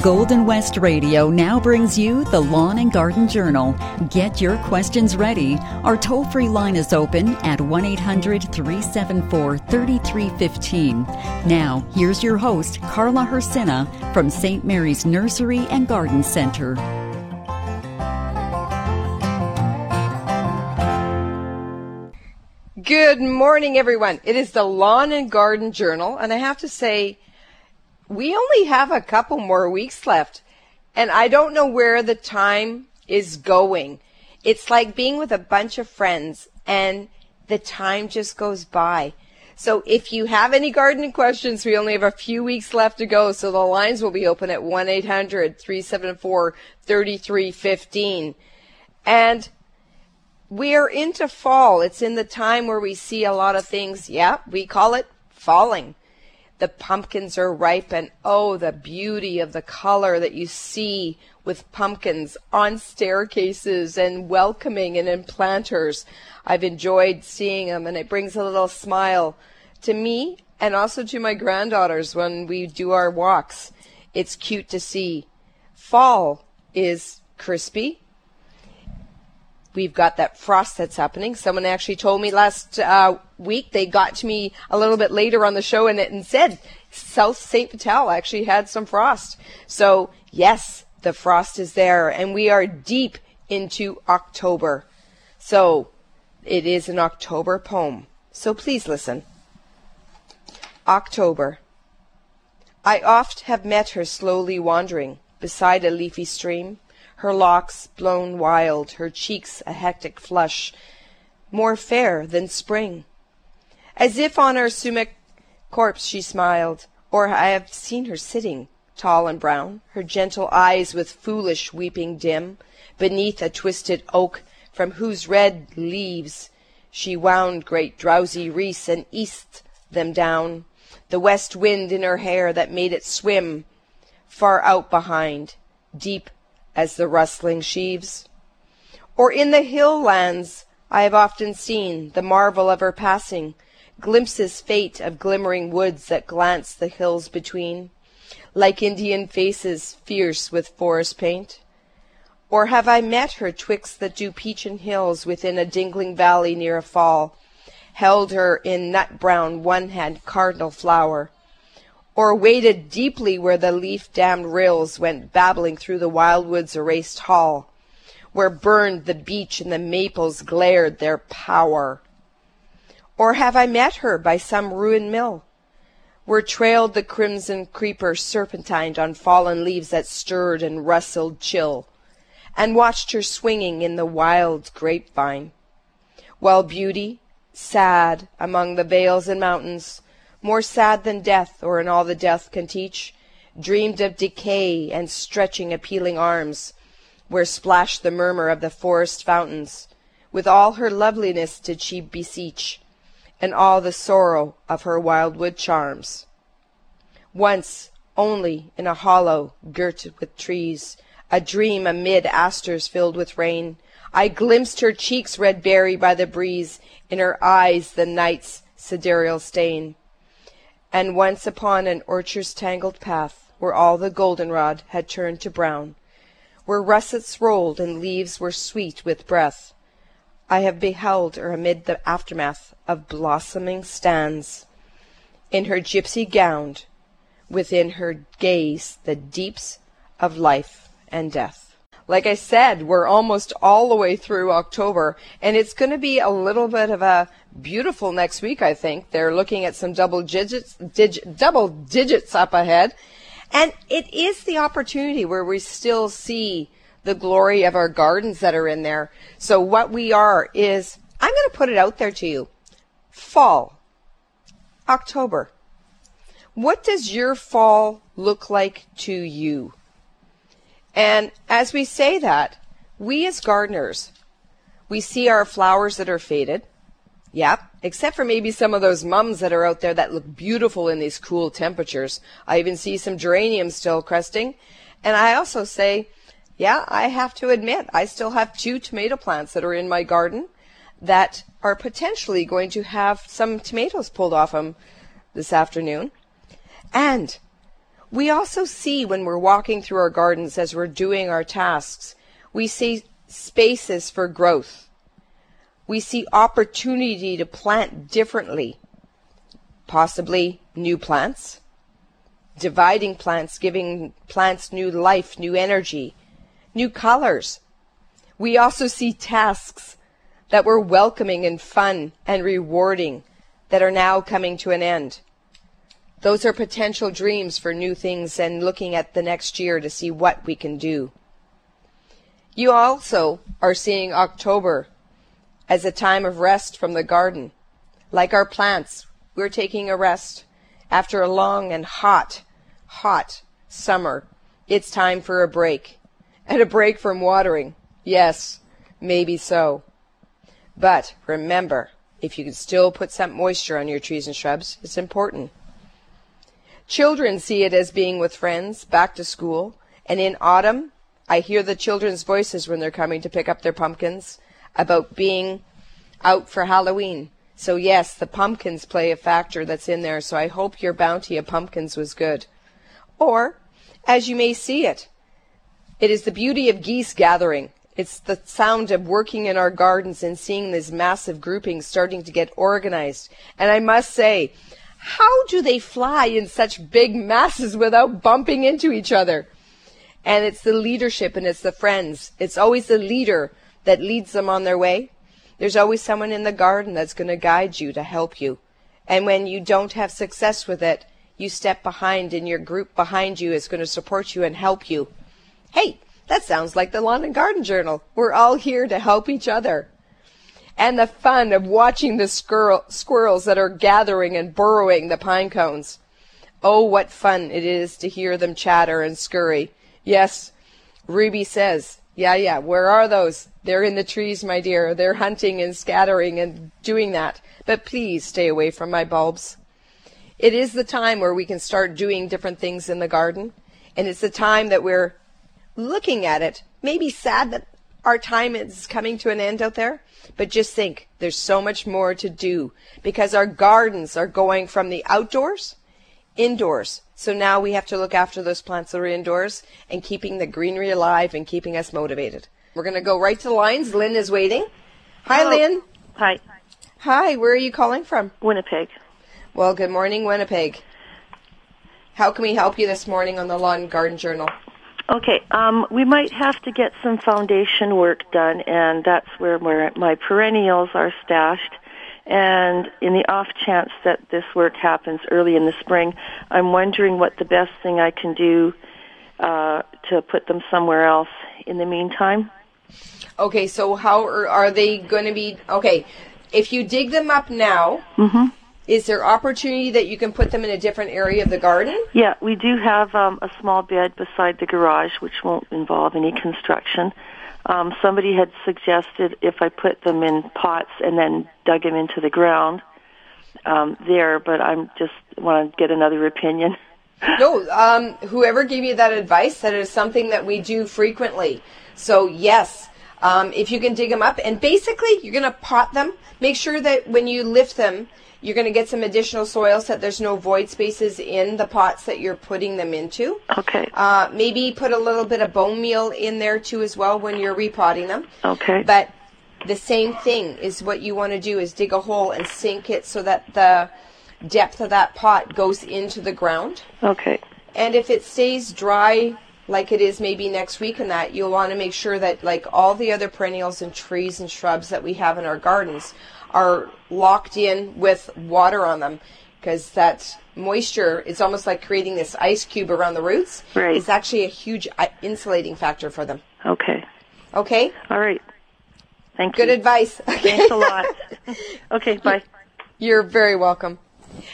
Golden West Radio now brings you the Lawn and Garden Journal. Get your questions ready. Our toll free line is open at 1 800 374 3315. Now, here's your host, Carla Hrycyna from St. Mary's Nursery and Garden Center. Good morning, everyone. It is the Lawn and Garden Journal, and I have to say, we only have a couple more weeks left, and I don't know where the time is going. It's like being with a bunch of friends, and the time just goes by. So if you have any gardening questions, we only have a few weeks left to go, so the lines will be open at 1 800 374 3315. And we are into fall. It's in the time where we see a lot of things. Yeah, we call it falling. The pumpkins are ripe and oh, the beauty of the color that you see with pumpkins on staircases and welcoming and in planters. I've enjoyed seeing them and it brings a little smile to me and also to my granddaughters when we do our walks. It's cute to see. Fall is crispy. We've got that frost that's happening. Someone actually told me last uh, week they got to me a little bit later on the show and, and said South St. Vital actually had some frost. So yes, the frost is there and we are deep into October. So it is an October poem. So please listen. October. I oft have met her slowly wandering beside a leafy stream, her locks blown wild, her cheeks a hectic flush, more fair than spring. As if on her sumac corpse she smiled, or I have seen her sitting, tall and brown, her gentle eyes with foolish weeping dim, beneath a twisted oak from whose red leaves she wound great drowsy wreaths and eased them down, the west wind in her hair that made it swim far out behind, deep as the rustling sheaves. Or in the hill lands I have often seen the marvel of her passing, glimpses faint of glimmering woods that glance the hills between, like Indian faces fierce with forest paint. Or have I met her twixt the dew peachen hills within a dingling valley near a fall, held her in nut brown one hand cardinal flower, or waded deeply where the leaf dammed rills went babbling through the wildwood's erased hall, where burned the beech and the maples glared their power. Or have I met her by some ruined mill, where trailed the crimson creeper serpentined on fallen leaves that stirred and rustled chill, and watched her swinging in the wild grapevine, while beauty, sad among the vales and mountains, more sad than death or in all the death can teach, dreamed of decay and stretching appealing arms, where splashed the murmur of the forest fountains. With all her loveliness did she beseech, and all the sorrow of her wildwood charms. Once only in a hollow girt with trees, a dream amid asters filled with rain. I glimpsed her cheeks red berry by the breeze, in her eyes the night's sidereal stain. And once upon an orchard's tangled path, where all the goldenrod had turned to brown, where russets rolled and leaves were sweet with breath, I have beheld her amid the aftermath of blossoming stands, in her gypsy gown, within her gaze the deeps of life and death. Like I said, we're almost all the way through October, and it's going to be a little bit of a beautiful next week, I think. They're looking at some double digits, dig, double digits up ahead. And it is the opportunity where we still see the glory of our gardens that are in there. So what we are is, I'm going to put it out there to you. Fall. October. What does your fall look like to you? And as we say that, we as gardeners, we see our flowers that are faded. Yep, except for maybe some of those mums that are out there that look beautiful in these cool temperatures. I even see some geraniums still cresting. And I also say, yeah, I have to admit, I still have two tomato plants that are in my garden that are potentially going to have some tomatoes pulled off them this afternoon. And We also see when we're walking through our gardens as we're doing our tasks, we see spaces for growth. We see opportunity to plant differently, possibly new plants, dividing plants, giving plants new life, new energy, new colors. We also see tasks that were welcoming and fun and rewarding that are now coming to an end. Those are potential dreams for new things and looking at the next year to see what we can do. You also are seeing October as a time of rest from the garden. Like our plants, we're taking a rest. After a long and hot, hot summer, it's time for a break. And a break from watering. Yes, maybe so. But remember, if you can still put some moisture on your trees and shrubs, it's important. Children see it as being with friends, back to school, and in autumn, I hear the children's voices when they're coming to pick up their pumpkins about being out for Halloween. So yes, the pumpkins play a factor that's in there, so I hope your bounty of pumpkins was good. Or, as you may see it, it is the beauty of geese gathering. It's the sound of working in our gardens and seeing these massive groupings starting to get organized. And I must say, how do they fly in such big masses without bumping into each other? And it's the leadership and it's the friends. It's always the leader that leads them on their way. There's always someone in the garden that's going to guide you to help you. And when you don't have success with it, you step behind and your group behind you is going to support you and help you. Hey, that sounds like the Lawn and Garden Journal. We're all here to help each other and the fun of watching the squirrel, squirrels that are gathering and burrowing the pine cones. Oh, what fun it is to hear them chatter and scurry. Yes, Ruby says, yeah, yeah, where are those? They're in the trees, my dear. They're hunting and scattering and doing that. But please stay away from my bulbs. It is the time where we can start doing different things in the garden. And it's the time that we're looking at it, maybe sad that our time is coming to an end out there. But just think, there's so much more to do because our gardens are going from the outdoors indoors. So now we have to look after those plants that are indoors and keeping the greenery alive and keeping us motivated. We're going to go right to the lines. Lynn is waiting. Hi, Hello. Lynn. Hi, Hi, where are you calling from? Winnipeg. Well, good morning, Winnipeg. How can we help you this morning on the Lawn and Garden Journal? Okay, um, we might have to get some foundation work done, and that's where my, my perennials are stashed. And in the off chance that this work happens early in the spring, I'm wondering what the best thing I can do uh, to put them somewhere else in the meantime. Okay, so how are, are they going to be? Okay, if you dig them up now, Mm-hmm. Is there opportunity that you can put them in a different area of the garden? Yeah, we do have um, a small bed beside the garage, which won't involve any construction. Um, somebody had suggested if I put them in pots and then dug them into the ground um, there, but I'm just want to get another opinion. No, um, whoever gave you that advice, that is something that we do frequently. So yes, um, if you can dig them up, and basically you're going to pot them. Make sure that when you lift them, you're going to get some additional soil so that there's no void spaces in the pots that you're putting them into. Okay. Uh, maybe put a little bit of bone meal in there too as well when you're repotting them. Okay. But the same thing is what you want to do is dig a hole and sink it so that the depth of that pot goes into the ground. Okay. And if it stays dry like it is maybe next week and that, you'll want to make sure that like all the other perennials and trees and shrubs that we have in our gardens are locked in with water on them because that moisture is almost like creating this ice cube around the roots. Right. It's actually a huge uh, insulating factor for them. Okay. Okay? All right. Thank Good you. advice. Thanks a lot. okay. Bye. You're very welcome.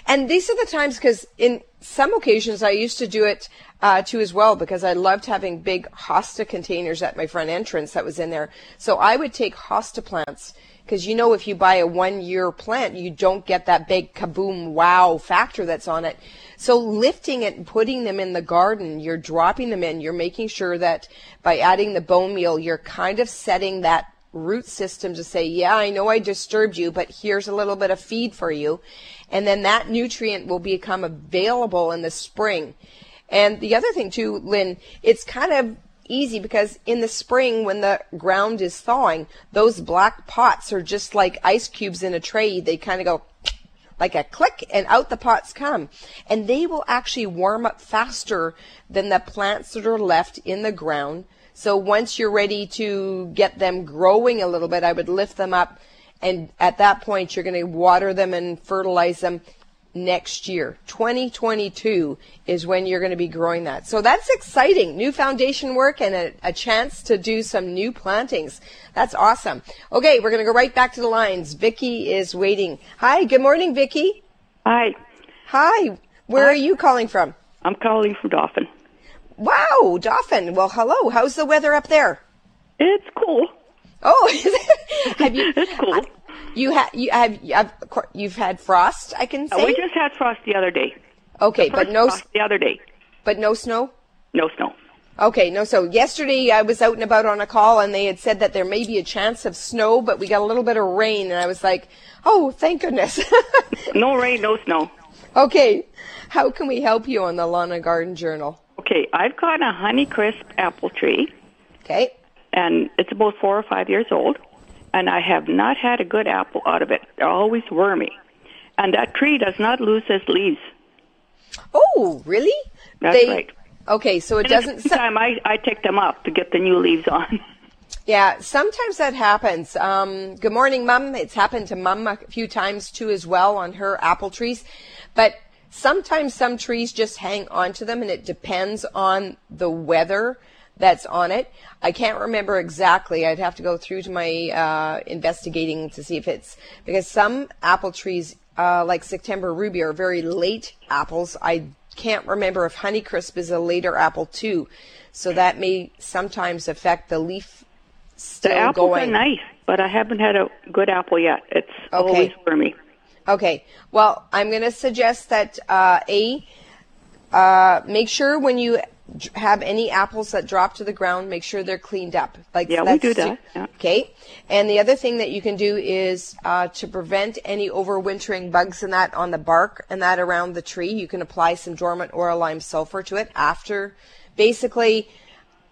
And these are the times because in some occasions I used to do it uh, too as well because I loved having big hosta containers at my front entrance that was in there. So I would take hosta plants because you know if you buy a one year plant you don't get that big kaboom wow factor that's on it. So lifting it and putting them in the garden, you're dropping them in, you're making sure that by adding the bone meal you're kind of setting that root system to say, yeah, I know I disturbed you, but here's a little bit of feed for you. And then that nutrient will become available in the spring. And the other thing too, Lynn, it's kind of easy because in the spring when the ground is thawing, those black pots are just like ice cubes in a tray. They kind of go like a click and out the pots come. And they will actually warm up faster than the plants that are left in the ground. So once you're ready to get them growing a little bit, I would lift them up and at that point you're going to water them and fertilize them next year. 2022 is when you're going to be growing that. So that's exciting. New foundation work and a, a chance to do some new plantings. That's awesome. Okay, we're going to go right back to the lines. Vicky is waiting. Hi, good morning, Vicky. Hi. Hi. Where Hi. are you calling from? I'm calling from Dauphin. Wow, Dauphin. Well, hello. How's the weather up there? It's cool. Oh, is it? have you? It's cool. You have you have you've, you've had frost. I can Uh, say. we just had frost the other day. okay, but no, frost the other day. but no snow. No snow. Okay, no. So yesterday I was out and about on a call, and they had said that there may be a chance of snow, but we got a little bit of rain, and I was like, "Oh, thank goodness." No rain, no snow. okay, how can we help you on the Lawn and Garden Journal? Okay, I've got a Honeycrisp apple tree, Okay, and it's about four or five years old, and I have not had a good apple out of it. They're always wormy. And that tree does not lose its leaves. Oh, really? That's They- right. Okay, so it And doesn't. time, I, I take them off to get the new leaves on. Yeah, sometimes that happens. Um, good morning, Mum. It's happened to Mum a few times too, as well, on her apple trees. But sometimes some trees just hang onto them, and it depends on the weather that's on it. I can't remember exactly. I'd have to go through to my uh, investigating to see if it's because some apple trees, uh, like September Ruby, are very late apples. I can't remember if Honeycrisp is a later apple too, so that may sometimes affect the leaf still the apples going. are nice, but I haven't had a good apple yet. It's Okay. always wormy. Okay. Well, I'm going to suggest that uh, a uh, make sure when you have any apples that drop to the ground, make sure they're cleaned up. Like Yeah, we do that, yeah. Okay. And the other thing that you can do is uh, to prevent any overwintering bugs and that on the bark and that around the tree. You can apply some dormant oil lime sulfur to it after. Basically,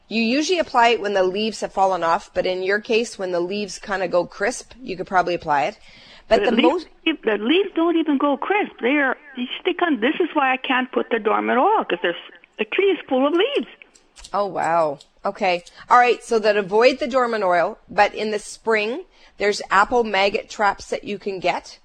you usually apply it when the leaves have fallen off, but in your case, when the leaves kind of go crisp, you could probably apply it. But the, the leaves, most the leaves don't even go crisp. They are they stick on. This is why I can't put the dormant oil because there's the tree is full of leaves. Oh wow. Okay. All right. So that avoid the dormant oil, but in the spring there's apple maggot traps that you can get.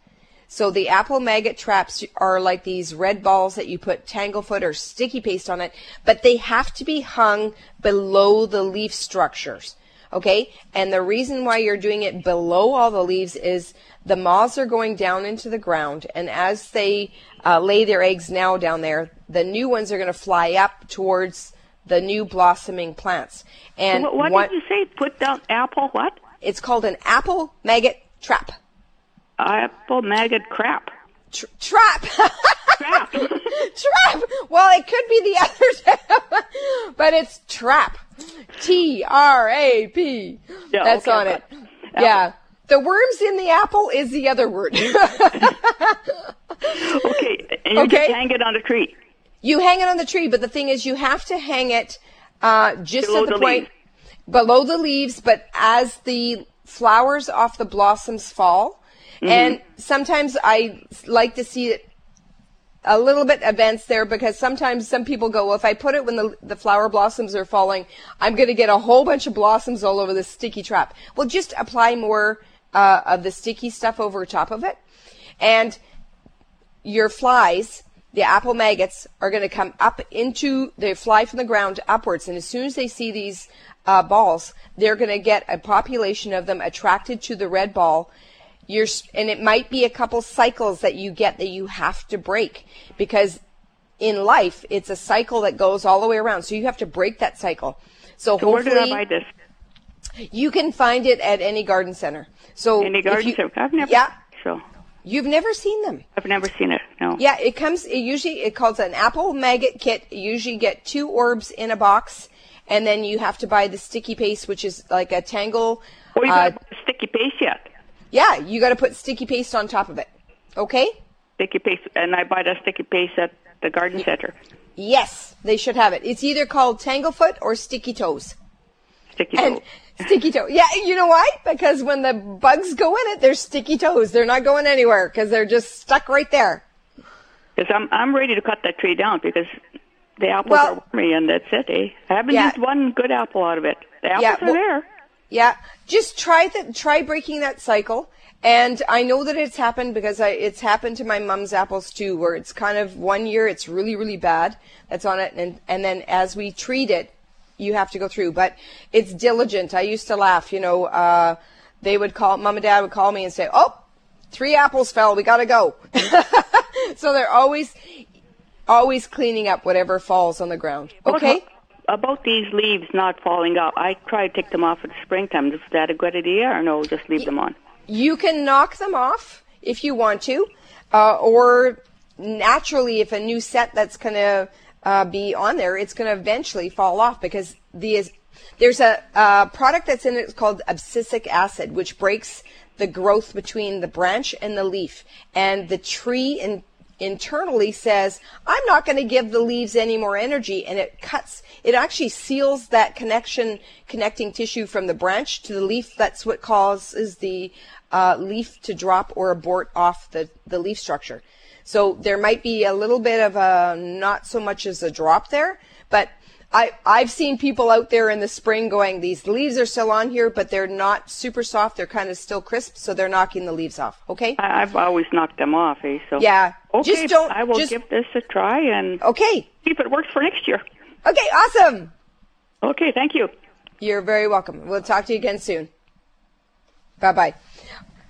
So the apple maggot traps are like these red balls that you put tanglefoot or sticky paste on it, but they have to be hung below the leaf structures. Okay? And the reason why you're doing it below all the leaves is the moths are going down into the ground, and as they uh, lay their eggs now down there, the new ones are going to fly up towards the new blossoming plants. And what what one- did you say? Put down apple what? it's called an apple maggot trap. Apple maggot crap. Tr- trap. Crap. trap. Well, it could be the other trap, but it's trap. T R A P. Yeah, That's okay, on it. but- Yeah. The worms in the apple is the other word. okay, and you Okay. hang it on the tree. You hang it on the tree, but the thing is, you have to hang it uh, just Below at the, the point leaves. below the leaves, but as the flowers off the blossoms fall. Mm-hmm. And sometimes I like to see it a little bit events there because sometimes some people go, well, if I put it when the, the flower blossoms are falling, I'm going to get a whole bunch of blossoms all over the sticky trap. Well, just apply more uh, of the sticky stuff over top of it. And your flies, the apple maggots, are going to come up into, they fly from the ground upwards. And as soon as they see these uh, balls, they're going to get a population of them attracted to the red ball. You're, and it might be a couple cycles that you get that you have to break because in life, it's a cycle that goes all the way around. So you have to break that cycle. So, So where did I buy this? you can find it at any garden center. So Any garden you- center? I've never. Yeah, So you've never seen them. I've never seen it. No. Yeah, it comes. It usually it calls an apple maggot kit. You usually get two orbs in a box, and then you have to buy the sticky paste, which is like a tangle. Or you uh, sticky paste yet? yeah, you got to put sticky paste on top of it. Okay. Sticky paste, and I buy that sticky paste at the garden center. Yes, they should have it. It's either called Tanglefoot or Sticky Toes. Sticky And toe. sticky toe. Yeah, you know why? Because when the bugs go in it, they're sticky toes. They're not going anywhere because they're just stuck right there. Because I'm I'm ready to cut that tree down because the apples Well- are wormy and that's it. Eh? I haven't Yeah. used one good apple out of it. The apples Yeah, are well- there. Yeah, just try the try breaking that cycle. And I know that it's happened because I, it's happened to my mom's apples too, where it's kind of one year it's really really bad that's on it, and and then as we treat it, you have to go through. But it's diligent. I used to laugh, you know. Uh, they would call mom and dad would call me and say, "Oh, three apples fell. We got to go." so they're always always cleaning up whatever falls on the ground. Okay. About, about these leaves not falling out, I try to take them off in the springtime. Is that a good idea or no? Just leave them on. You can knock them off if you want to, uh, or naturally, if a new set that's going to uh, be on there, it's going to eventually fall off because the there's a, uh product that's in it called abscisic acid, which breaks the growth between the branch and the leaf, and the tree in, internally says, "I'm not going to give the leaves any more energy," and it cuts. It actually seals that connection, connecting tissue from the branch to the leaf. That's what causes the uh, leaf to drop or abort off the, the leaf structure. So there might be a little bit of a not so much as a drop there, but I, I've seen people out there in the spring going, these leaves are still on here, but they're not super soft. They're kind of still crisp, so they're knocking the leaves off. Okay? I, I've always knocked them off. Eh? So Yeah, Okay, just don't- I will just- give this a try and Okay. see if it works for next year. Okay, awesome. Okay, thank you. You're very welcome. We'll talk to you again soon. Bye bye.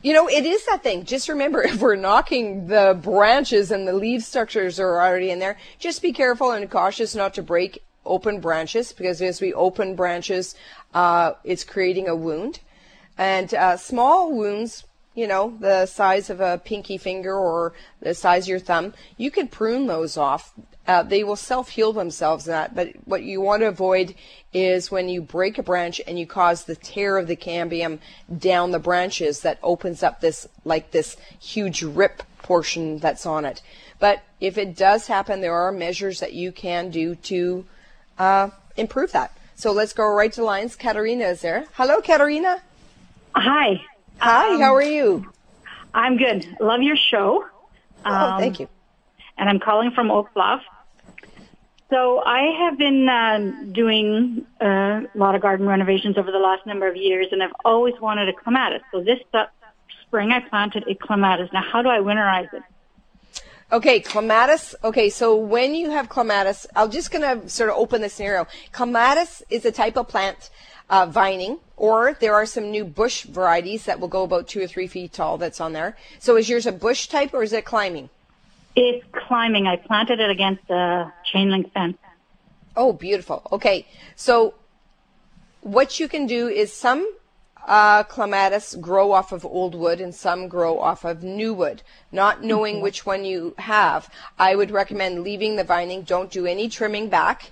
You know, it is that thing. Just remember, if we're knocking the branches and the leaf structures are already in there, just be careful and cautious not to break open branches because as we open branches, uh, it's creating a wound. And uh, small wounds, you know, the size of a pinky finger or the size of your thumb, you can prune those off. Uh, they will self heal themselves. That, but what you want to avoid is when you break a branch and you cause the tear of the cambium down the branches that opens up this like this huge rip portion that's on it. But if it does happen, there are measures that you can do to uh, improve that. So let's go right to lines. Katarina is there. Hello, Katarina. Hi, Hi, Um, how are you? I'm good. Love your show. oh, Um, thank you. And I'm calling from Oak Bluff. So I have been um, doing uh, a lot of garden renovations over the last number of years, and I've always wanted a clematis. So this uh, spring I planted a clematis. Now, how do I winterize it? Okay, clematis. Okay, so when you have clematis, I'm just going to sort of open the scenario. Clematis is a type of plant, uh, vining, or there are some new bush varieties that will go about two or three feet tall that's on there. So is yours a bush type or is it climbing? It's climbing. I planted it against a chain link fence. Oh, beautiful. Okay, so what you can do is some uh, clematis grow off of old wood and some grow off of new wood. Not knowing which one you have, I would recommend leaving the vining. Don't do any trimming back.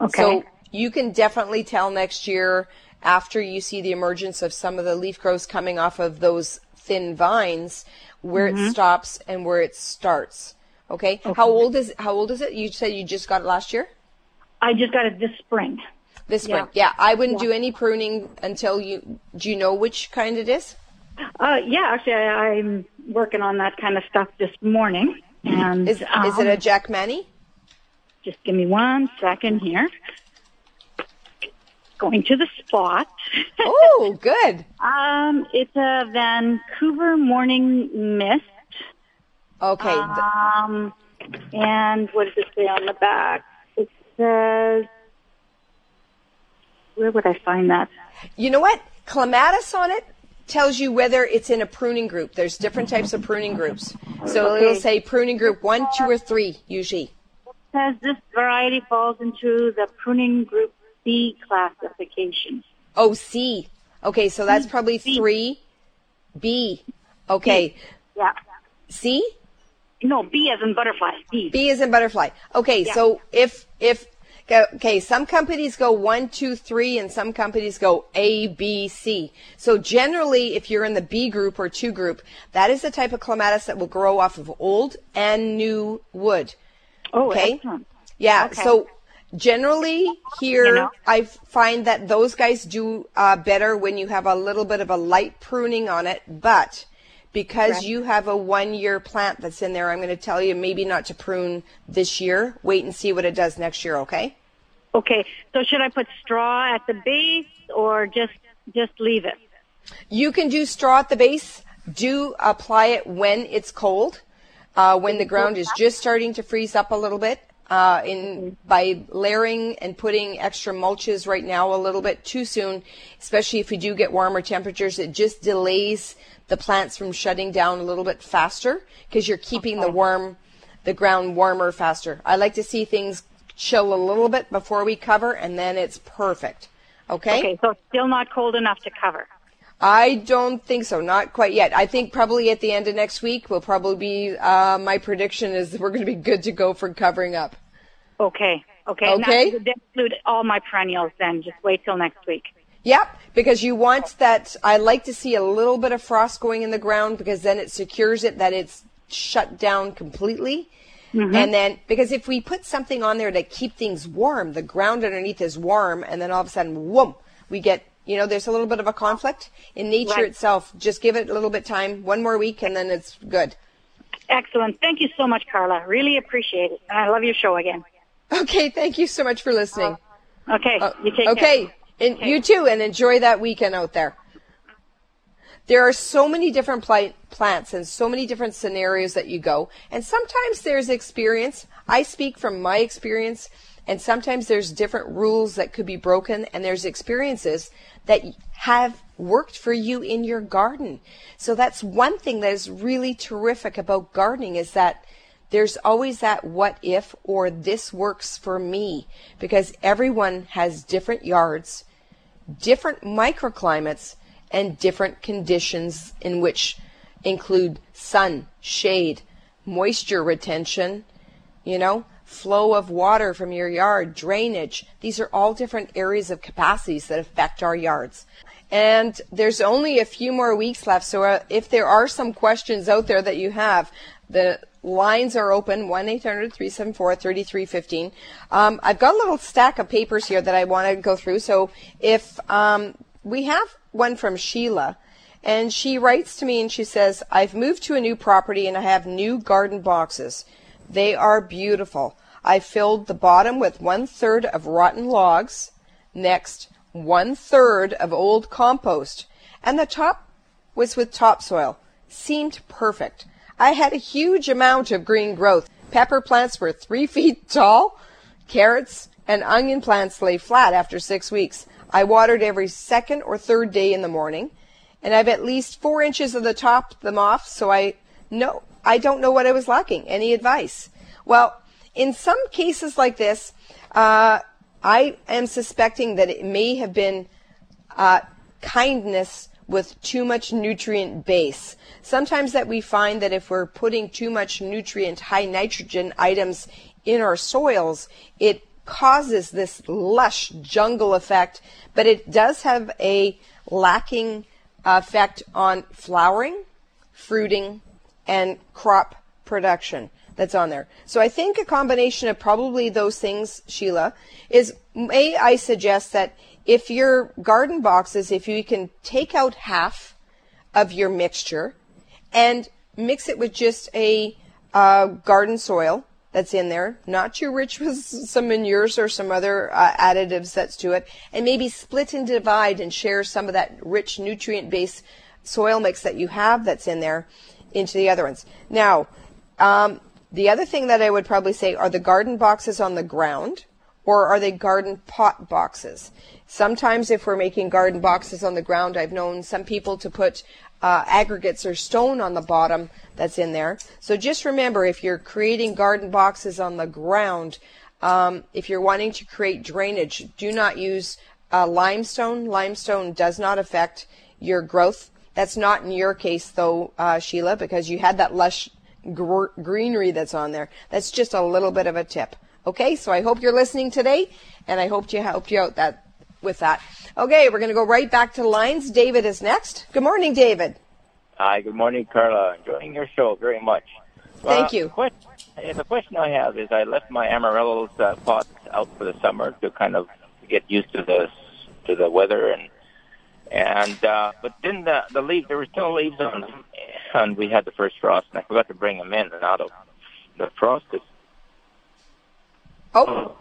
Okay. So you can definitely tell next year after you see the emergence of some of the leaf growths coming off of those thin vines where it stops and where it starts. Okay? How old is how old is it? You said you just got it last year? I just got it this spring. This spring. Yeah, I wouldn't do any pruning until you. Do you know which kind it is? Uh, yeah, actually, I, I'm working on that kind of stuff this morning. And Is is um, it a Jackmanii? Just give me one second here. Going to the spot. Oh, good. um, it's a Vancouver Morning Mist. Okay. Um, and what does it say on the back? It says, where would I find that? you know what? Clematis on it tells you whether it's in a pruning group. There's different types of pruning groups. So it'll say pruning group one, two, or three usually. It says this variety falls into the pruning group C classification. Oh, C. Okay, so that's probably C. three. B. Okay. Yeah. C. No, B as in butterfly. B. B is in butterfly. Okay, so if if okay, some companies go one, two, three, and some companies go A, B, C. So generally, if you're in the B group or two group, that is the type of clematis that will grow off of old and new wood. Oh, Okay. excellent. Yeah. Okay. So generally here, You know? I find that those guys do uh, better when you have a little bit of a light pruning on it. But because Right. you have a one year plant that's in there, I'm going to tell you maybe not to prune this year. Wait and see what it does next year. Okay. Okay. So should I put straw at the base or just just leave it? You can do straw at the base. Do apply it when it's cold, uh, when the ground is just starting to freeze up a little bit. Uh, in by layering and putting extra mulches right now a little bit too soon, especially if we do get warmer temperatures, it just delays the plants from shutting down a little bit faster because you're keeping the warm, the ground warmer faster. I like to see things chill a little bit before we cover, and then it's perfect. Okay. Okay. So still not cold enough to cover. I don't think so. Not quite yet. I think probably at the end of next week we'll probably be. Uh, my prediction is we're going to be good to go for covering up. Okay. Okay. Okay. that include all my perennials then. Just wait till next week. Yep, because you want that. I like to see a little bit of frost going in the ground because then it secures it that it's shut down completely. And then, because if we put something on there to keep things warm, the ground underneath is warm, and then all of a sudden, whoom, we get, you know, there's a little bit of a conflict in nature Right. itself. Just give it a little bit time, one more week, and then it's good. Excellent. Thank you so much, Carla. Really appreciate it. And I love your show again. Okay, thank you so much for listening. Okay. Uh, you take okay, care. and you too, and enjoy that weekend out there. There are so many different pli- plants and so many different scenarios that you go, and sometimes there's experience. I speak from my experience, and sometimes there's different rules that could be broken, and there's experiences that have worked for you in your garden. So that's one thing that is really terrific about gardening is that there's always that what if or this works for me because everyone has different yards, different microclimates, and different conditions in which include sun, shade, moisture retention, you know, flow of water from your yard, drainage. These are all different areas of capacities that affect our yards. And there's only a few more weeks left. So uh, if there are some questions out there that you have, the lines are open 1-800-374-3315. Um, I've got a little stack of papers here that I want to go through. So if um, we have one from Sheila, and she writes to me and she says, I've moved to a new property and I have new garden boxes. They are beautiful. I filled the bottom with one third of rotten logs. Next, one third of old compost. And the top was with topsoil. Seemed perfect. I had a huge amount of green growth. Pepper plants were three feet tall. Carrots and onion plants lay flat after six weeks. I watered every second or third day in the morning, and I've at least four inches of the top them off, so I know I don't know what I was lacking. Any advice? Well, in some cases like this, uh, I am suspecting that it may have been uh, kindness with too much nutrient base. Sometimes that we find that if we're putting too much nutrient, high nitrogen items in our soils, it causes this lush jungle effect, but it does have a lacking effect on flowering, fruiting, and crop production that's on there. So I think a combination of probably those things, Sheila, is may I suggest that if your garden boxes, if you can take out half of your mixture and mix it with just a uh, garden soil that's in there, not too rich with some manures or some other uh, additives that's to it, and maybe split and divide and share some of that rich nutrient based soil mix that you have that's in there into the other ones. Now, um, the other thing that I would probably say are the garden boxes on the ground or are they garden pot boxes? Sometimes if we're making garden boxes on the ground, I've known some people to put uh, aggregates or stone on the bottom that's in there. So just remember, if you're creating garden boxes on the ground, um, if you're wanting to create drainage, do not use uh, limestone. Limestone does not affect your growth. That's not in your case, though, uh, Sheila, because you had that lush gr- greenery that's on there. That's just a little bit of a tip. Okay, so I hope you're listening today, and I hope you helped you out that with that. Okay, we're going to go right back to the lines. David is next. Good morning, David. Hi, good morning, Carla. Enjoying your show very much. Thank you. Question the question I have is I left my amaryllis uh, pots out for the summer to kind of get used to the to the weather and and uh, but then the the leaves there were still leaves on them and we had the first frost and I forgot to bring them in and out of the frost. Is, Oh,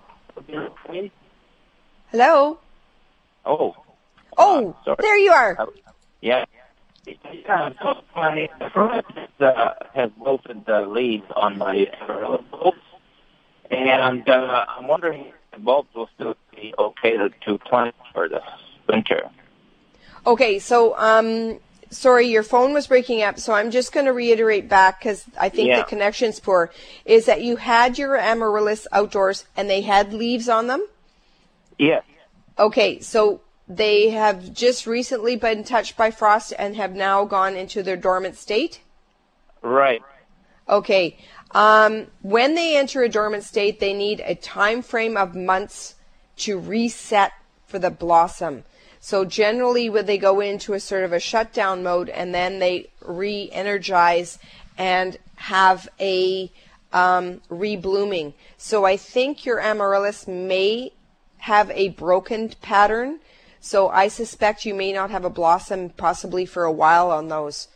hello. Oh. Oh, Uh, there you are. Uh, Yeah. Yeah, so my the frost uh, has wilted the leaves on my amaryllis bulbs, and uh, I'm wondering if the bulbs will still be okay to, to plant for this winter. Okay, so um, sorry, your phone was breaking up, so I'm just going to reiterate back because I think Yeah. the connection's poor. Is that you had your amaryllis outdoors and they had leaves on them? Yes. Okay, so they have just recently been touched by frost and have now gone into their dormant state. Right. Okay. Um, when they enter a dormant state, they need a time frame of months to reset for the blossom. So generally, when they go into a sort of a shutdown mode, and then they re-energize and have a um, reblooming. So I think your amaryllis may have a broken pattern. So I suspect you may not have a blossom possibly for a while on those.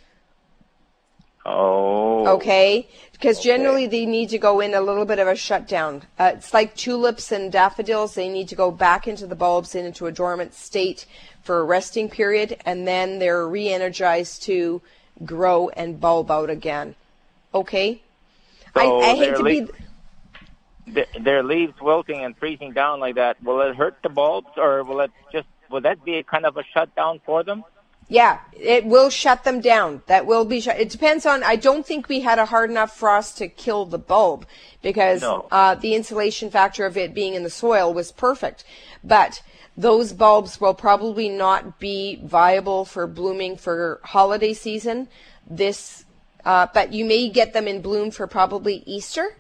Oh. Okay, because generally they need to go in a little bit of a shutdown. Uh, it's like tulips and daffodils; they need to go back into the bulbs and into a dormant state for a resting period, and then they're re-energized to grow and bulb out again. Okay, So I, I hate to be. th- their leaves wilting and freezing down like that. Will it hurt the bulbs, or will it just? Will that be a kind of a shutdown for them? Yeah, it will shut them down. That will be shut. It depends on. I don't think we had a hard enough frost to kill the bulb because No. uh, the insulation factor of it being in the soil was perfect. But those bulbs will probably not be viable for blooming for holiday season. This, uh, but you may get them in bloom for probably Easter.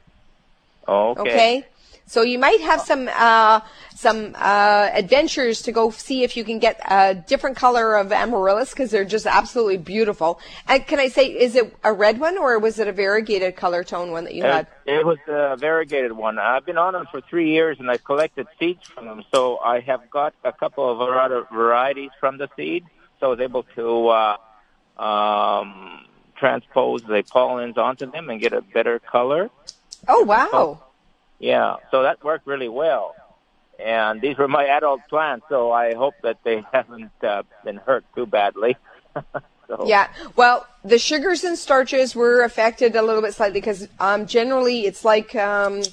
Okay. Okay. So you might have some uh, some uh, adventures to go see if you can get a different color of amaryllis because they're just absolutely beautiful. And can I say, is it a red one or was it a variegated color tone one that you had? it was a variegated one. I've been on them for three years, and I've collected seeds from them. So I have got a couple of var- varieties from the seed, so I was able to uh, um, transpose the pollens onto them and get a better color. Oh wow! Yeah, so that worked really well. And these were my adult plants, so I hope that they haven't uh, been hurt too badly. so, Yeah. Well, the sugars and starches were affected a little bit slightly because um, generally it's like um,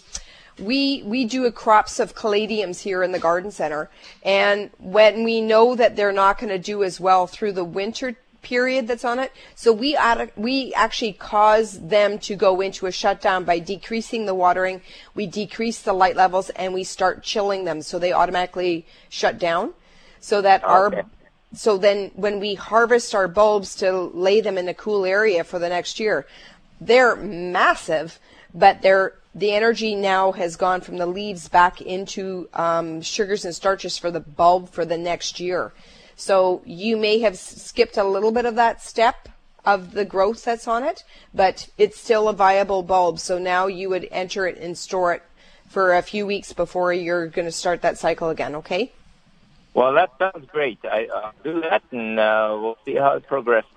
we we do a crops of caladiums here in the garden center, and when we know that they're not going to do as well through the winter period that's on it, so we add, we actually cause them to go into a shutdown by decreasing the watering. We decrease the light levels and we start chilling them, so they automatically shut down, so that our so then when we harvest our bulbs to lay them in a cool area for the next year, they're massive, but they're the energy now has gone from the leaves back into um, sugars and starches for the bulb for the next year. So you may have skipped a little bit of that step of the growth that's on it, but it's still a viable bulb. So now you would enter it and store it for a few weeks before you're going to start that cycle again. Okay. Well, that sounds great. I, will do that, and uh, we'll see how it progresses.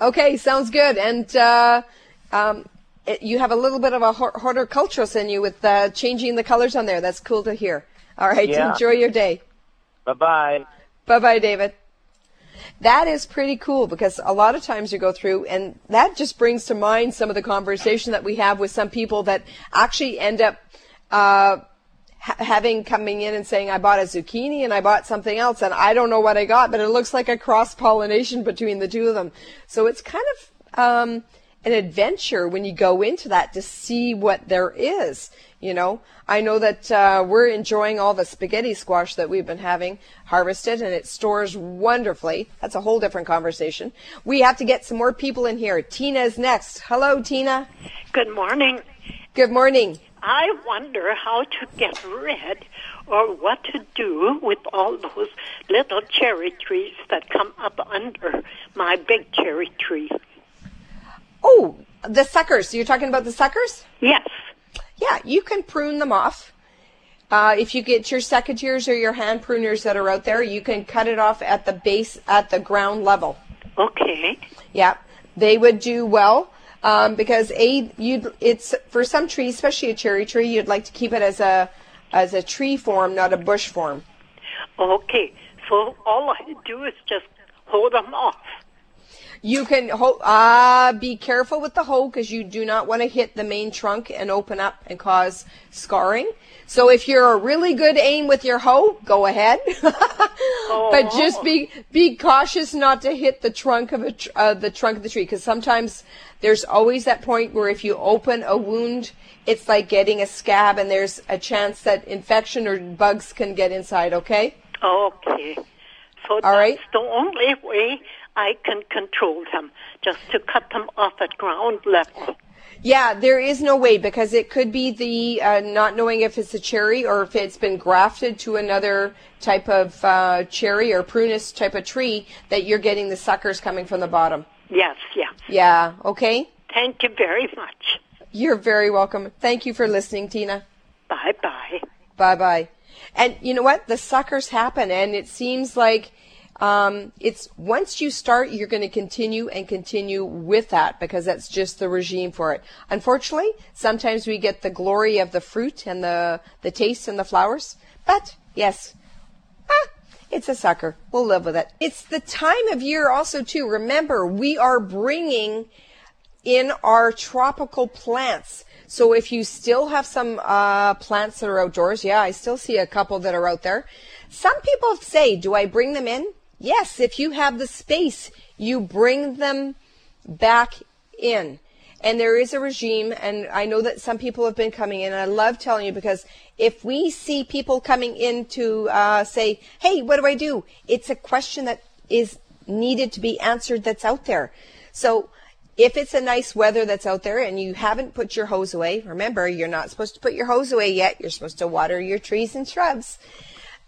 Okay, sounds good. And uh, um, it, you have a little bit of a hor- horticulturist in you with uh, changing the colors on there. That's cool to hear. All right, Yeah. enjoy your day. Bye bye. Bye bye, David. That is pretty cool because a lot of times you go through, and that just brings to mind some of the conversation that we have with some people that actually end up uh, ha- having coming in and saying, I bought a zucchini and I bought something else, and I don't know what I got, but it looks like a cross pollination between the two of them. So it's kind of um, an adventure when you go into that to see what there is. You know, I know that uh, we're enjoying all the spaghetti squash that we've been having harvested, and it stores wonderfully. That's a whole different conversation. We have to get some more people in here. Tina's next. Hello, Tina. Good morning. Good morning. I wonder how to get rid or what to do with all those little cherry trees that come up under my big cherry tree. Oh, the suckers. You're talking about the suckers? Yes. Yeah, you can prune them off. Uh, if you get your secateurs or your hand pruners that are out there, you can cut it off at the base, at the ground level. Okay. Yeah, they would do well um, because a you it's for some trees, especially a cherry tree, you'd like to keep it as a as a tree form, not a bush form. Okay. So all I do is just hold them off. You can ho- uh, be careful with the hoe because you do not want to hit the main trunk and open up and cause scarring. So if you're a really good aim with your hoe, go ahead. But just be be cautious not to hit the trunk of a tr- uh, the trunk of the tree because sometimes there's always that point where if you open a wound, it's like getting a scab and there's a chance that infection or bugs can get inside. Okay. Okay. So that's right. the only way I can control them, just to cut them off at ground level. Yeah, there is no way because it could be the uh, not knowing if it's a cherry or if it's been grafted to another type of uh, cherry or prunus type of tree that you're getting the suckers coming from the bottom. Yes, yeah. Yeah, okay? Thank you very much. You're very welcome. Thank you for listening, Tina. Bye bye. Bye bye. And you know what? The suckers happen, and it seems like um, it's once you start, you're going to continue and continue with that because that's just the regime for it. Unfortunately, sometimes we get the glory of the fruit and the the taste and the flowers, but yes, ah, it's a sucker. We'll live with it. It's the time of year also too. Remember, we are bringing in our tropical plants. So if you still have some uh, plants that are outdoors, yeah, I still see a couple that are out there. Some people say, do I bring them in? Yes, if you have the space, you bring them back in. And there is a regime, and I know that some people have been coming in. And I love telling you because if we see people coming in to uh, say, hey, what do I do? It's a question that is needed to be answered that's out there. So if it's a nice weather that's out there and you haven't put your hose away, remember, you're not supposed to put your hose away yet. You're supposed to water your trees and shrubs.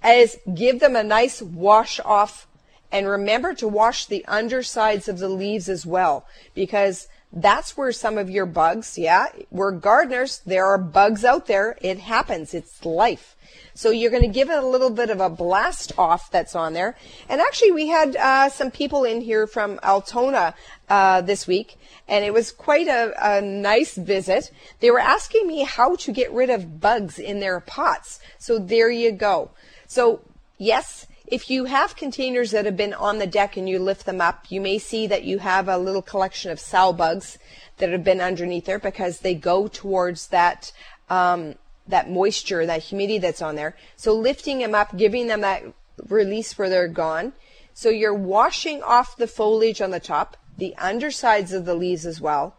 As give them a nice wash off and remember to wash the undersides of the leaves as well because that's where some of your bugs, yeah, we're gardeners. There are bugs out there. It happens. It's life. So you're going to give it a little bit of a blast off that's on there. And actually, we had uh, some people in here from Altona uh, this week, and it was quite a, a nice visit. They were asking me how to get rid of bugs in their pots. So there you go. So yes, if you have containers that have been on the deck and you lift them up, you may see that you have a little collection of sow bugs that have been underneath there because they go towards that um, that moisture, that humidity that's on there. So lifting them up, giving them that release where they're gone. So you're washing off the foliage on the top, the undersides of the leaves as well.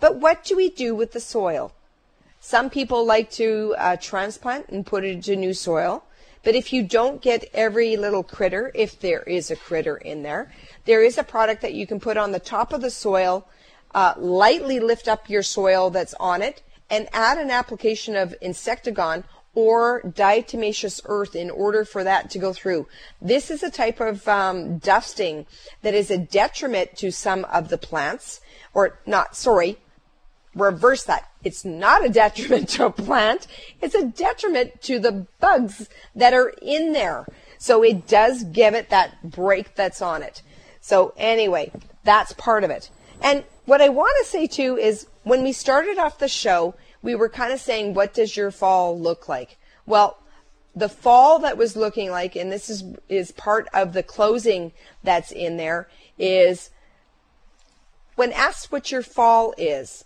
But what do we do with the soil? Some people like to uh, transplant and put it into new soil. But if you don't get every little critter, if there is a critter in there, there is a product that you can put on the top of the soil, uh, lightly lift up your soil that's on it, and add an application of Insectigone or diatomaceous earth in order for that to go through. This is a type of um, dusting that is a detriment to some of the plants, or not, sorry, reverse that. It's not a detriment to a plant. It's a detriment to the bugs that are in there. So it does give it that break that's on it. So anyway, that's part of it. And what I want to say too is when we started off the show, we were kind of saying, what does your fall look like? Well, the fall that was looking like, and this is, is part of the closing that's in there, is when asked what your fall is,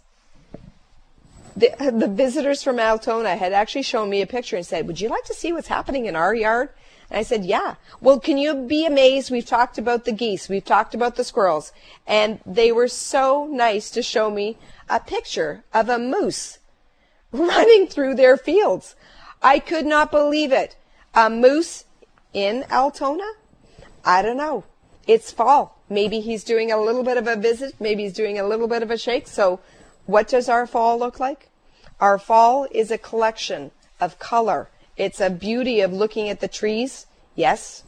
the, the visitors from Altona had actually shown me a picture and said, Would you like to see what's happening in our yard? And I said, Yeah. Well, can you be amazed? We've talked about the geese, we've talked about the squirrels, and they were so nice to show me a picture of a moose running through their fields. I could not believe it. A moose in Altona? I don't know. It's fall. Maybe he's doing a little bit of a visit. Maybe he's doing a little bit of a shake. So what does our fall look like? Our fall is a collection of color. It's a beauty of looking at the trees, yes,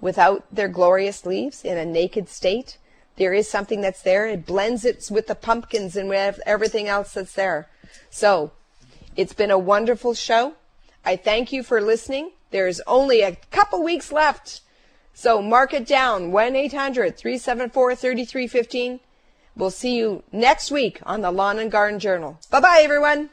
without their glorious leaves in a naked state. There is something that's there. It blends it with the pumpkins and with everything else that's there. So It's been a wonderful show. I thank you for listening. There's only a couple weeks left. So mark it down 1 800 374 3315. We'll see you next week on the Lawn and Garden Journal. Bye bye, everyone.